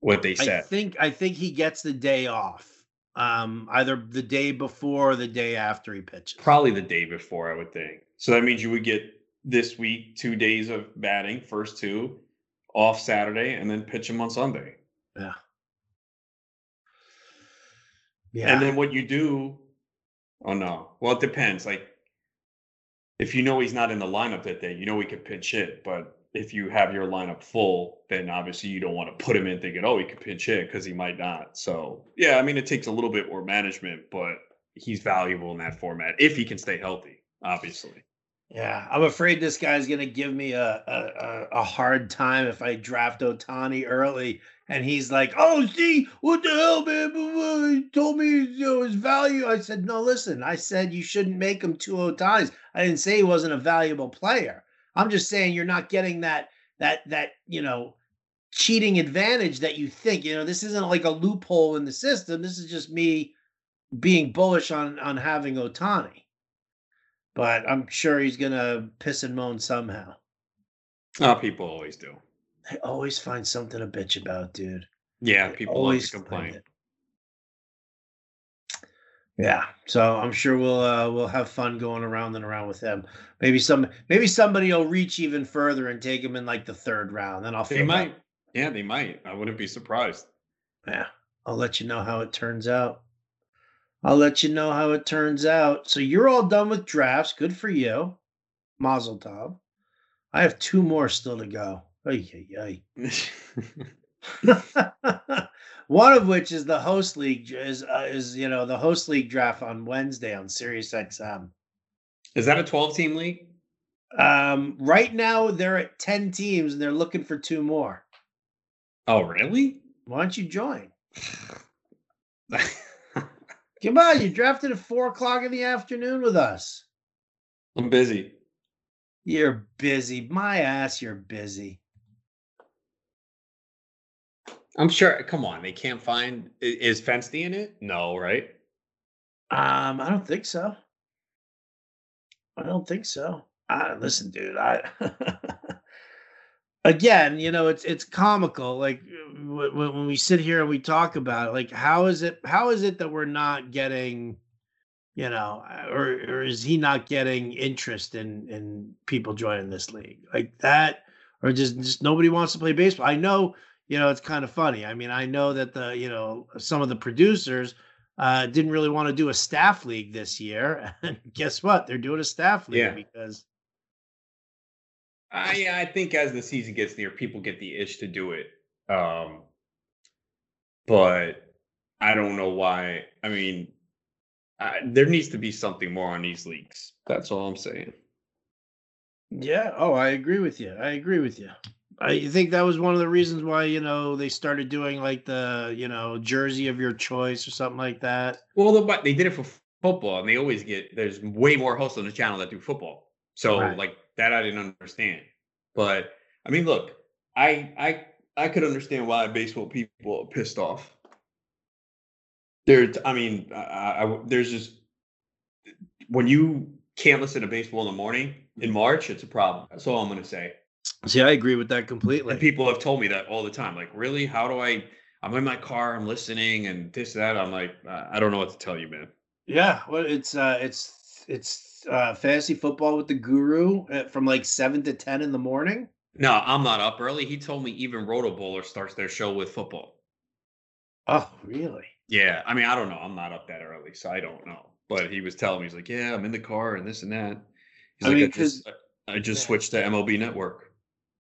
what they said. I think I think he gets the day off. Um, either the day before or the day after he pitches. Probably the day before, I would think. So that means you would get this week two days of batting, first two, off Saturday, and then pitch him on Sunday. Yeah. Yeah. And then what you do, oh no. Well, it depends. Like, if you know he's not in the lineup that day, you know he could pinch it. But if you have your lineup full, then obviously you don't want to put him in thinking, oh, he could pinch hit because he might not. So, yeah, I mean, it takes a little bit more management, but he's valuable in that format if he can stay healthy, obviously. Yeah, I'm afraid this guy's gonna give me a a, a, hard time if I draft Ohtani early, and he's like, "Oh, see, what the hell, man? He told me know, his value." I said, "No, listen. I said you shouldn't make him two Ohtanis. I didn't say he wasn't a valuable player. I'm just saying you're not getting that that that you know cheating advantage that you think. You know, this isn't like a loophole in the system. This is just me being bullish on on having Ohtani." but I'm sure he's gonna piss and moan somehow. Oh, people always do. They always find something to bitch about, dude. Yeah, I people always complain. Yeah, so I'm sure we'll uh, we'll have fun going around and around with him. Maybe some maybe somebody will reach even further and take him in like the third round. Then I'll They might. Yeah, they might. I wouldn't be surprised. Yeah, I'll let you know how it turns out. I'll let you know how it turns out. So you're all done with drafts. Good for you, Mazel Tov. I have two more still to go. Ay, ay, ay. One of which is the host league is uh, is you know the host league draft on Wednesday on Sirius XM. Is that a 12 team league? Um, right now they're at ten teams and they're looking for two more. Oh, really? Why don't you join? Come on, you drafted at four o'clock in the afternoon with us. I'm busy. You're busy. My ass, you're busy. I'm sure. Come on, they can't find. Is Fensty in it? No, right? Um, I don't think so. I don't think so. I listen, dude. I again, you know, it's it's comical. Like when, when we sit here and we talk about it, like how is it? How is it that we're not getting, you know, or or is he not getting interest in in people joining this league like that, or just just nobody wants to play baseball? I know, you know, it's kind of funny. I mean, I know that the you know some of the producers uh, didn't really want to do a staff league this year. And guess what? They're doing a staff league Yeah. because I I think as the season gets near, people get the itch to do it. Um, but I don't know why. I mean, I, there needs to be something more on these leagues. That's all I'm saying. yeah. Oh, I agree with you. I agree with you. I think that was one of the reasons why you know they started doing like the you know jersey of your choice or something like that. Well, the- but they did it for football, and they always get there's way more hosts on the channel that do football. So Right. like that, I didn't understand. But I mean, look, I I I could understand why baseball people are pissed off. There, I mean, I, I, I- there's just when you can't listen to baseball in the morning in March, it's a problem. That's all I'm gonna say. See, I agree with that completely. And people have told me that all the time. Like, really? How do I? I'm in my car, I'm listening, and this that. I'm like, I I don't know what to tell you, man. Yeah, well, it's uh, it's it's uh, fantasy football with the guru uh, from like seven to ten in the morning. No, I'm not up early. He told me even RotoBaller starts their show with football. Oh, really? Yeah, I mean, I don't know. I'm not up that early, so I don't know. But he was telling me, he's like, "Yeah, I'm in the car and this and that." He's I like, mean, I, just, I just Yeah. switched to MLB Network.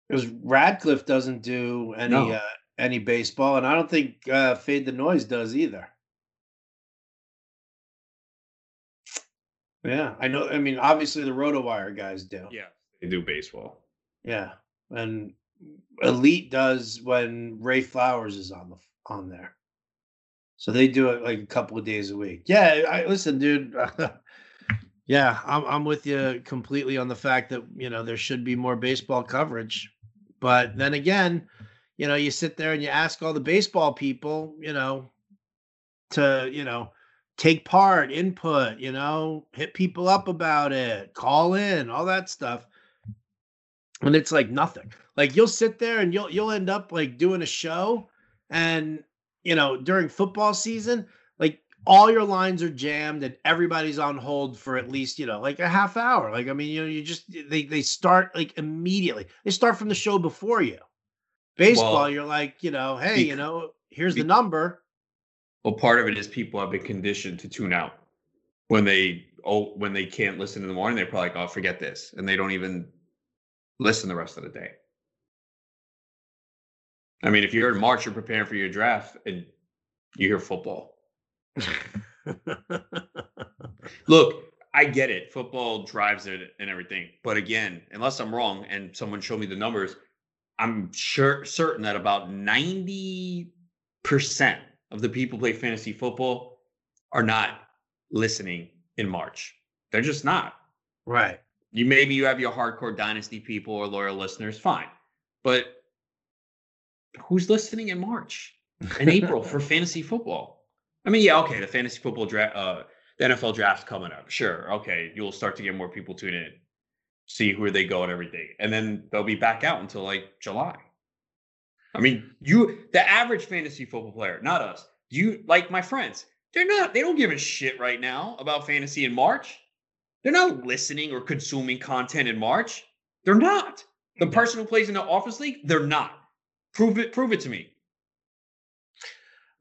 Because Radcliffe doesn't do any No. uh, any baseball, and I don't think uh, Fade the Noise does either. Yeah, I know. I mean, obviously the RotoWire guys do. Yeah, they do baseball. Yeah, and Elite does when Ray Flowers is on the on there. So they do it like a couple of days a week. Yeah, I listen, dude. yeah, I'm I'm with you completely on the fact that you know there should be more baseball coverage. But then again, you know, you sit there and you ask all the baseball people, you know, to, you know, take part, input, you know, hit people up about it, call in, all that stuff. And it's like nothing. Like you'll sit there and you'll you'll end up like doing a show and you know, during football season, all your lines are jammed and everybody's on hold for at least, you know, like a half hour. Like I mean, you know, you just they they start like immediately. They start from the show before you. Baseball, well, you're like, you know, hey, you know, here's the number. Well, part of it is people have been conditioned to tune out when they oh when they can't listen in the morning. They're probably like, oh, forget this, and they don't even listen the rest of the day. I mean, if you're in March, you're preparing for your draft, and you hear football. Look, I get it. Football drives it and everything. But again, unless I'm wrong and someone show me the numbers, I'm sure certain that about 90% of the people play fantasy football are not listening in March. They're just not. Right. You maybe you have your hardcore dynasty people or loyal listeners, fine. But who's listening in March and April for fantasy football? I mean, yeah, okay, the fantasy football draft uh the NFL draft's coming up. Sure. Okay, you'll start to get more people tune in see where they go and everything. And then they'll be back out until like July. I mean, you the average fantasy football player, not us. You like my friends, they're not they don't give a shit right now about fantasy in March. They're not listening or consuming content in March. They're not. The person who plays in the office league, they're not. Prove it, prove it to me.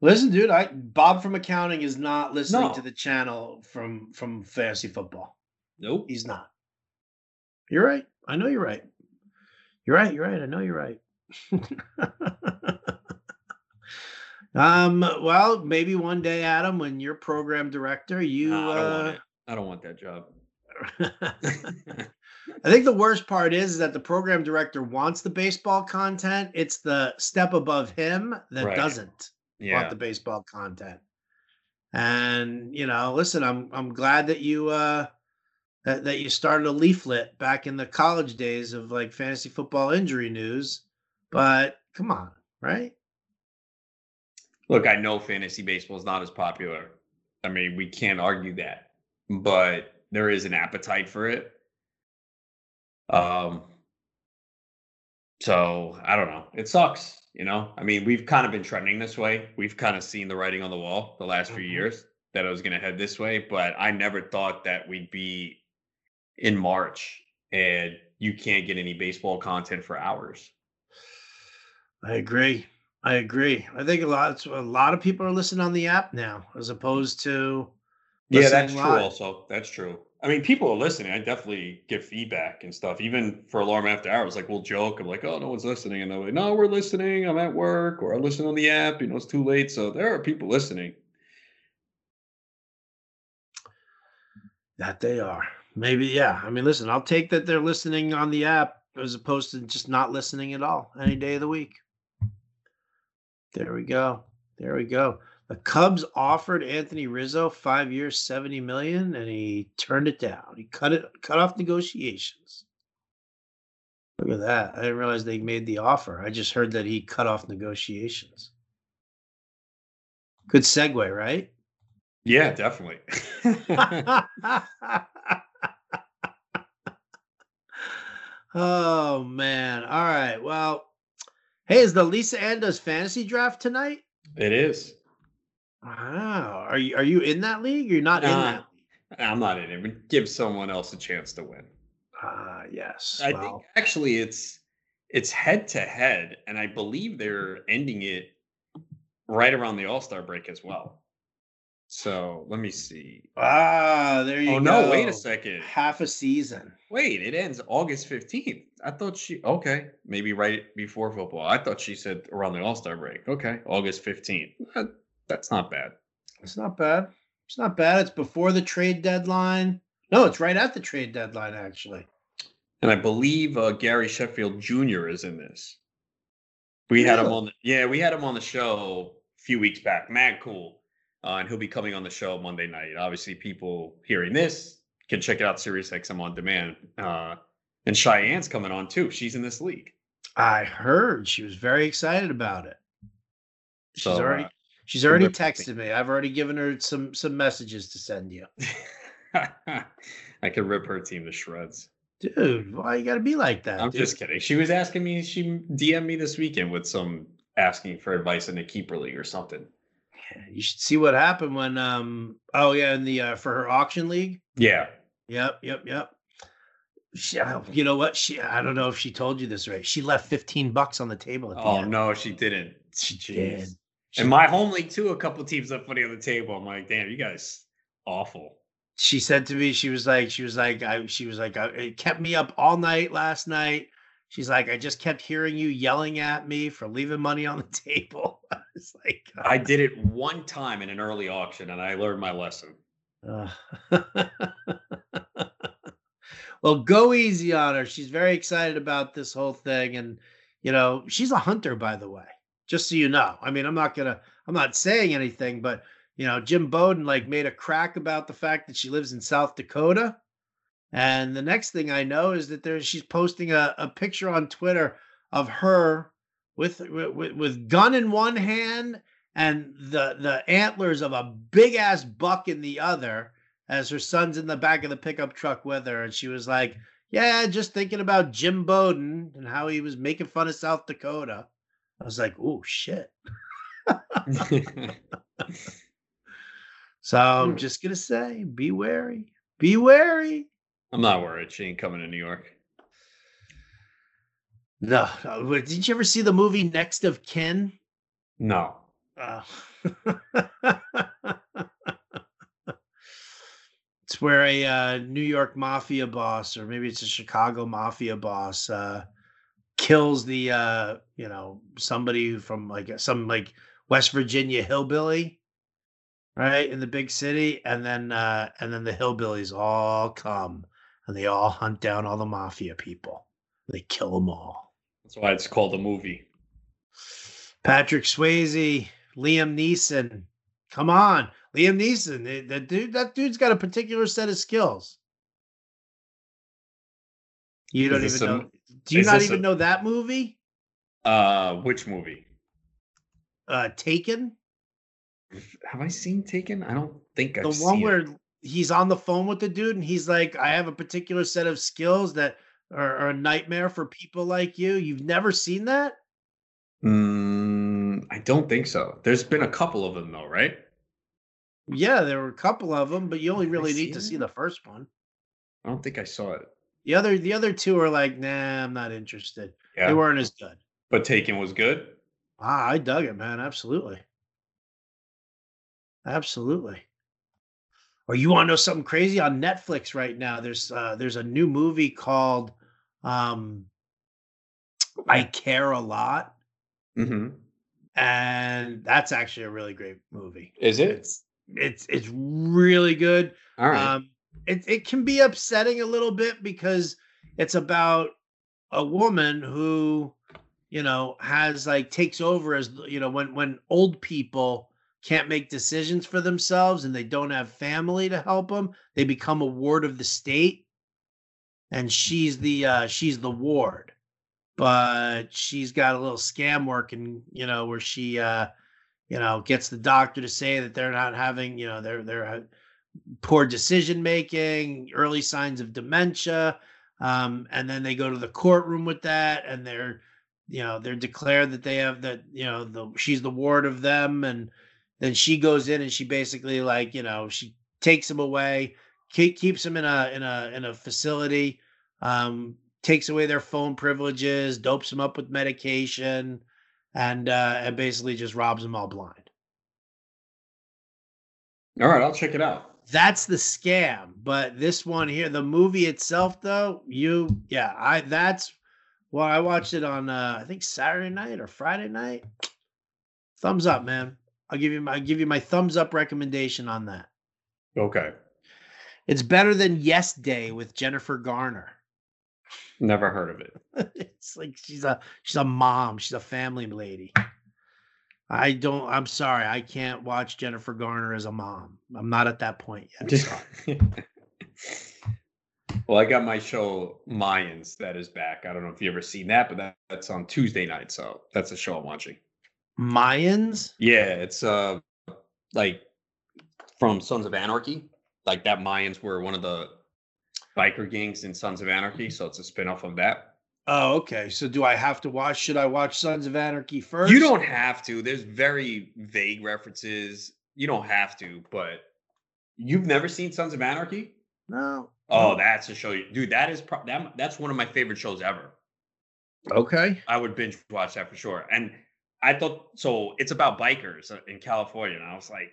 Listen, dude, I Bob from accounting is not listening no. to the channel from from fantasy football. Nope. He's not. You're right. I know you're right. You're right. You're right. I know you're right. um. Well, maybe one day, Adam, when you're program director, you. Nah, I, don't uh, I, don't want that job. I think the worst part is, is that the program director wants the baseball content. It's the step above him that right. doesn't yeah. want the baseball content. And you know, listen, I'm I'm glad that you uh that, that you started a leaflet back in the college days of like fantasy football injury news. But come on, right? Look, I know fantasy baseball is not as popular. I mean, we can't argue that, but there is an appetite for it. Um, so I don't know. It sucks, you know. I mean, we've kind of been trending this way. We've kind of seen the writing on the wall the last few mm-hmm. years that I was going to head this way, but I never thought that we'd be in March and you can't get any baseball content for hours. I agree. I agree. I think a lot a lot of people are listening on the app now as opposed to Yeah, that's live. true also. That's true. I mean, people are listening. I definitely get feedback and stuff. Even for alarm after hours, like we'll joke. I'm like, "Oh, no one's listening," and they're like, "No, we're listening. I'm at work, or I listen on the app. You know, it's too late." So there are people listening. That they are. Maybe, yeah. I mean, listen, I'll take that they're listening on the app as opposed to just not listening at all any day of the week. There we go. There we go. The Cubs offered Anthony Rizzo five years, 70 million, and he turned it down. He cut it, cut off negotiations. Look at that. I didn't realize they made the offer. I just heard that he cut off negotiations. Good segue, right? Yeah, definitely. Oh man. All right. Well, hey, is the Lisa Ando's fantasy draft tonight? It is. Wow. Are you are you in that league? You're not uh, in that league. I'm not in it, but give someone else a chance to win. Ah, uh, yes. I well. think actually it's it's head to head, and I believe they're ending it right around the All Star break as well. So let me see. Ah, there you oh, go. Oh no, wait a second. Half a season. Wait, it ends August 15th. I thought she okay, maybe right before football. I thought she said around the All-Star break. Okay, August 15th. That's not bad. It's not bad. It's not bad. It's before the trade deadline. No, it's right at the trade deadline actually. And I believe uh, Gary Sheffield Jr. is in this. We really? had him on the yeah, we had him on the show a few weeks back. Mad cool uh, and he'll be coming on the show Monday night. Obviously, people hearing this can check it out Sirius XM on demand. Uh, and Cheyenne's coming on too. She's in this league. I heard she was very excited about it. She's So, already uh, she's already texted me. I've already given her some some messages to send you. I could rip her team to shreds. Dude, why you gotta be like that? I'm dude? just kidding. She was asking me. She DM'd me this weekend with some asking for advice in the keeper league or something. You should see what happened when um oh yeah, in the uh for her auction league. Yeah. Yep, yep, yep. She, you know what? She I don't know if she told you this right. She left 15 bucks on the table at the Oh no, she didn't. She did. In my home league too, a couple teams left money on the table. I'm like, damn, you guys awful. she said to me, she was like, she was like, I she was like, I, it kept me up all night last night. She's like, I just kept hearing you yelling at me for leaving money on the table. I was like, I did it one time in an early auction, and I learned my lesson. Uh, well, go easy on her. She's very excited about this whole thing. And, you know, she's a hunter, by the way, just so you know. I mean, I'm not to, I'm not saying anything, but, you know, Jim Bowden like made a crack about the fact that she lives in South Dakota. And the next thing I know is that there she's posting a, a picture on Twitter of her with, with with gun in one hand and the the antlers of a big ass buck in the other as her son's in the back of the pickup truck with her and she was like yeah just thinking about jim bowden and how he was making fun of south dakota i was like oh shit so i'm Hmm. just gonna say be wary be wary I'm not worried. She ain't coming to New York. no, no did you ever see the movie next of kin No. Uh, it's where a uh, New York mafia boss, or maybe it's a Chicago mafia boss, uh, kills the uh, you know somebody from like some like West Virginia hillbilly, right in the big city, and then uh, and then the hillbillies all come and they all hunt down all the mafia people. They kill them all. That's why it's called a movie. Patrick Swayze, Liam Neeson. Come on, Liam Neeson. eh, That dude, that dude's got a particular set of skills. You don't even a- know. Do you is not even a- know that movie? Uh, which movie? Uh, Taken, Have I seen Taken? I don't think I've seen it. the one it. where he's on the phone with the dude and he's like, "I have a particular set of skills that are, are a nightmare for people like you." You've never seen that? Mm, I don't think so. There's been a couple of them though, right? Yeah, there were a couple of them, but you only really need to see the first one. I don't think I saw it. The other, the other two are like, "Nah, I'm not interested." Yeah, They weren't as good. but Taken was good. Ah, I dug it, man. Absolutely. Absolutely. Or you want to know something crazy on Netflix right now? There's uh there's a new movie called um I Care a Lot. Mm-hmm. And that's actually a really great movie. Is it? It's it's it's really good. All right. Um, it it can be upsetting a little bit because it's about a woman who, you know, has like takes over as you know when when old people can't make decisions for themselves and they don't have family to help them, they become a ward of the state, and she's the uh, she's the ward, but she's got a little scam working, you know, where she uh, you know gets the doctor to say that they're not having, you know, they're they're poor decision making, early signs of dementia, um, and then they go to the courtroom with that, and they're, you know, they're declared that they have that, you know, the she's the ward of them, and then she goes in and she basically like, you know, she takes him away, keep, keeps him in a in a in a facility, um, takes away their phone privileges, dopes them up with medication, and uh, and basically just robs them all blind. All right, I'll check it out. That's the scam. But this one here, the movie itself, though, you, yeah, I, that's, well, I watched it on, uh, I think Saturday night or Friday night. Thumbs up, man. I'll give you my, I'll give you my thumbs up recommendation on that. Okay. It's better than Yes Day with Jennifer Garner. Never heard of it. it's like she's a she's a mom. She's a family lady. I don't. I'm sorry. I can't watch Jennifer Garner as a mom. I'm not at that point yet. Well, I got my show Mayans that is back. I don't know if you ever seen that, but that, that's on Tuesday night. So that's a show I'm watching. Mayans? Yeah, it's uh like from Sons of Anarchy. Like that Mayans were one of the biker gangs in Sons of Anarchy, so it's a spin-off of that. Oh, okay. So do I have to watch should I watch Sons of Anarchy first? You don't have to. There's very vague references. You don't have to, but you've never seen Sons of Anarchy? No. Oh, that's a show you dude, that is pro- that, that's one of my favorite shows ever. Okay. I would binge watch that for sure. And I thought so it's about bikers in California. And I was like,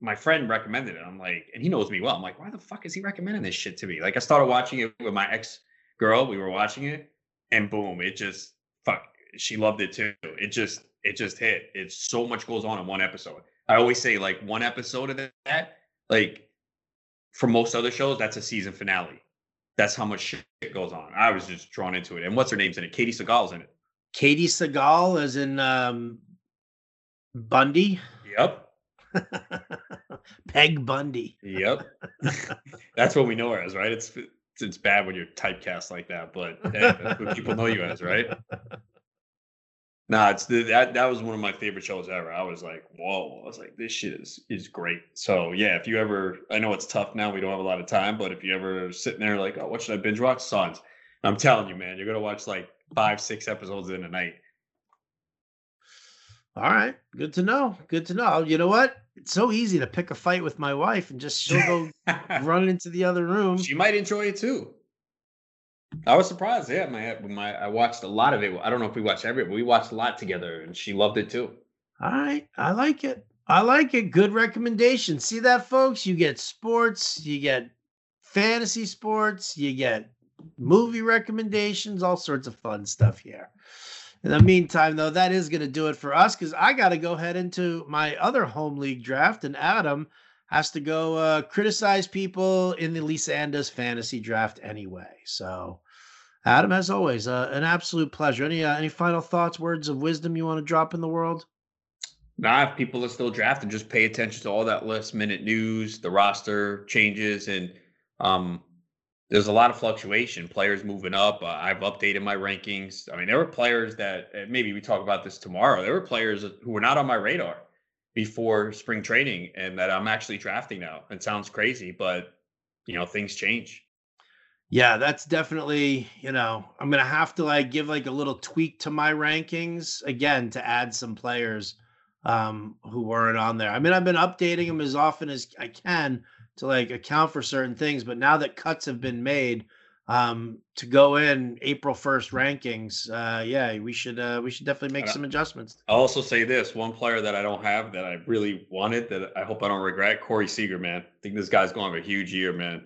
my friend recommended it. I'm like, and he knows me well. I'm like, why the fuck is he recommending this shit to me? Like I started watching it with my ex girl. We were watching it and boom, it just fuck. She loved it too. It just it just hit. It's so much goes on in one episode. I always say like one episode of that, like for most other shows, that's a season finale. That's how much shit goes on. I was just drawn into it. And what's her name's in it? Katey Sagal's in it. Katey Sagal is in um, Bundy. Yep. Peg Bundy. Yep. that's what we know her as, right? It's it's bad when you're typecast like that, but hey, that's what people know you as, right? Nah, it's the, that that was one of my favorite shows ever. I was like, whoa! I was like, this shit is is great. So yeah, if you ever, I know it's tough now. We don't have a lot of time, but if you ever sitting there like, oh, what should I binge watch? Sons. I'm telling you, man, you're gonna watch like five, six episodes in a night. All right, good to know. Good to know. Oh, you know what? It's so easy to pick a fight with my wife and just she'll go run into the other room. She might enjoy it too. I was surprised. Yeah, my my I watched a lot of it. I don't know if we watched every, but we watched a lot together, and she loved it too. All right, I like it. I like it. Good recommendation. See that, folks? You get sports, you get fantasy sports, you get movie recommendations, all sorts of fun stuff here. In the meantime, though, that is going to do it for us because I got to go head into my other home league draft, and Adam has to go uh, criticize people in the Lisa Lisanda's fantasy draft anyway. So, Adam, as always, uh, an absolute pleasure. Any uh, any final thoughts, words of wisdom you want to drop in the world? Nah, if people are still drafting, just pay attention to all that last minute news, the roster changes, and um, there's a lot of fluctuation. Players moving up. Uh, I've updated my rankings. I mean, there were players that maybe we talk about this tomorrow. There were players who were not on my radar before spring training and that I'm actually drafting now. It sounds crazy, but you know, things change. Yeah, that's definitely, you know, I'm to have to like give like a little tweak to my rankings again to add some players um who weren't on there. I mean, I've been updating them as often as I can to like account for certain things, but now that cuts have been made, um to go in April 1st rankings, uh yeah, we should uh we should definitely make some adjustments. I'll also say this, one player that I don't have that I really wanted that I hope I don't regret, Corey Seager, man. I think this guy's going to have a huge year, man.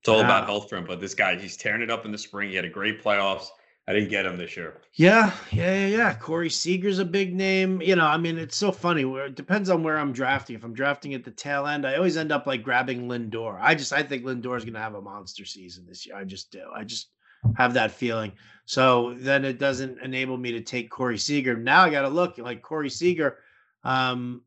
It's all about health for him, but this guy, he's tearing it up in the spring. He had a great playoffs. I didn't get him this year. Yeah, yeah, yeah, yeah. Corey Seager's a big name. You know, I mean, it's so funny. It depends on where I'm drafting. If I'm drafting at the tail end, I always end up like grabbing Lindor. I just I think Lindor is going to have a monster season this year. I just do. I just have that feeling. So then it doesn't enable me to take Corey Seager. Now I got to look like Corey Seager. Um,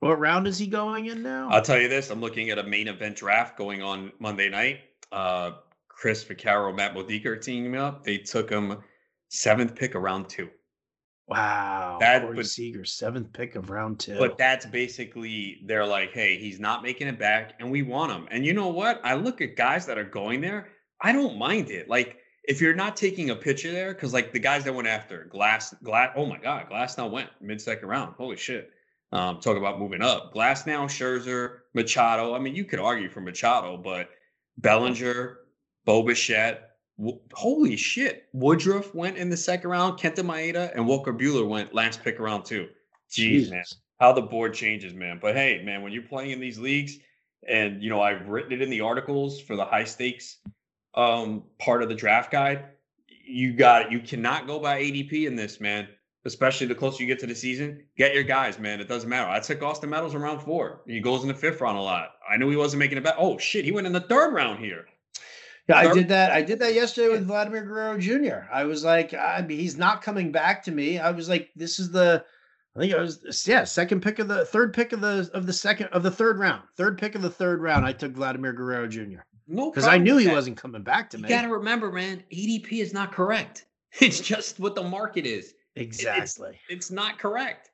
what round is he going in now? I'll tell you this. I'm looking at a main event draft going on Monday night. Uh, Chris Vaccaro, Matt Modica are teaming up. They took him seventh pick of round two. Wow. That Corey but, Seager, seventh pick of round two. But that's basically they're like, hey, he's not making it back, and we want him. And you know what? I look at guys that are going there. I don't mind it. Like if you're not taking a pitcher there, because like the guys that went after Glass, Glass. Oh my God, Glasnow went mid second round. Holy shit. Um, talk about moving up. Glasnow, Scherzer, Machado. I mean, you could argue for Machado, but Bellinger, Bo Bichette. W- holy shit. Woodruff went in the second round. Kenta Maeda and Walker Buehler went last pick around two. Jeez, man. How the board changes, man. But hey, man, when you're playing in these leagues, and you know, I've written it in the articles for the high stakes um, part of the draft guide. You got you cannot go by ADP in this, man. Especially the closer you get to the season, get your guys, man. It doesn't matter. I took Austin Meadows in round four. He goes in the fifth round a lot. I knew he wasn't making it back. Oh shit, he went in the third round here. I did that. I did that yesterday with Vladimir Guerrero Jr. I was like, I mean, he's not coming back to me. I was like, this is the I think it was yeah, second pick of the third pick of the of the second of the third round. Third pick of the third round. I took Vladimir Guerrero Jr. No, Because I knew he wasn't coming back to You me. You got to remember, man. ADP is not correct. It's just what the market is. Exactly. It's not correct.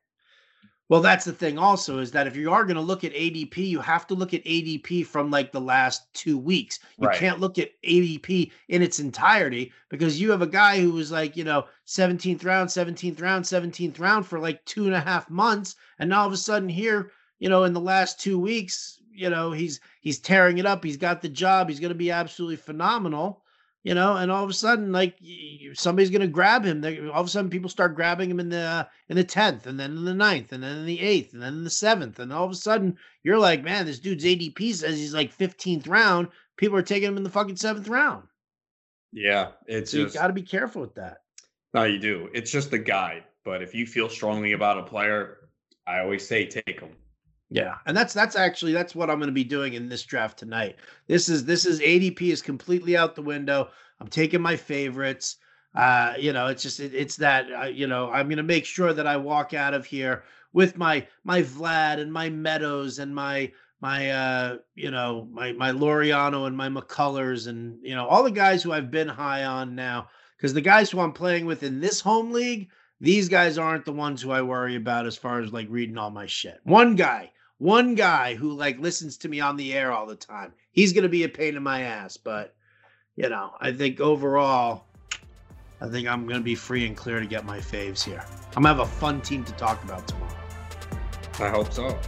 Well, that's the thing also is that if you are going to look at ADP, you have to look at ADP from like the last two weeks. You Right. can't look at ADP in its entirety because you have a guy who was like, you know, 17th round, 17th round, 17th round for like two and a half months. And now all of a sudden here, you know, in the last two weeks, you know, he's he's tearing it up. He's got the job. He's going to be absolutely phenomenal. You know, and all of a sudden, like somebody's going to grab him. All of a sudden, people start grabbing him in the uh, in the tenth, and then in the ninth, and then in the eighth, and then in the seventh, and all of a sudden, you're like, man, this dude's ADP says he's like fifteenth round. People are taking him in the fucking seventh round. Yeah, it's So you got to be careful with that. no, you do. It's just a guide. But if you feel strongly about a player, I always say take him. Yeah, and that's that's actually that's what I'm going to be doing in this draft tonight. This is this is ADP is completely out the window. I'm taking my favorites. Uh, you know, it's just it, it's that uh, you know I'm going to make sure that I walk out of here with my my Vlad and my Meadows and my my uh you know my my Loriano and my McCullers and you know all the guys who I've been high on now because the guys who I'm playing with in this home league these guys aren't the ones who I worry about as far as like reading all my shit. One guy, one guy who like listens to me on the air all the time. He's gonna be a pain in my ass, but you know, I think overall, I think I'm gonna be free and clear to get my faves here. I'm gonna have a fun team to talk about tomorrow. I hope so.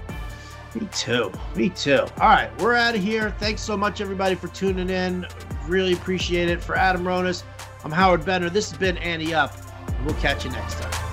Me too. Me too. All right, we're out of here. Thanks so much, everybody, for tuning in. Really appreciate it. For Adam Ronis, I'm Howard Bender. This has been Ante Up. We'll catch you next time.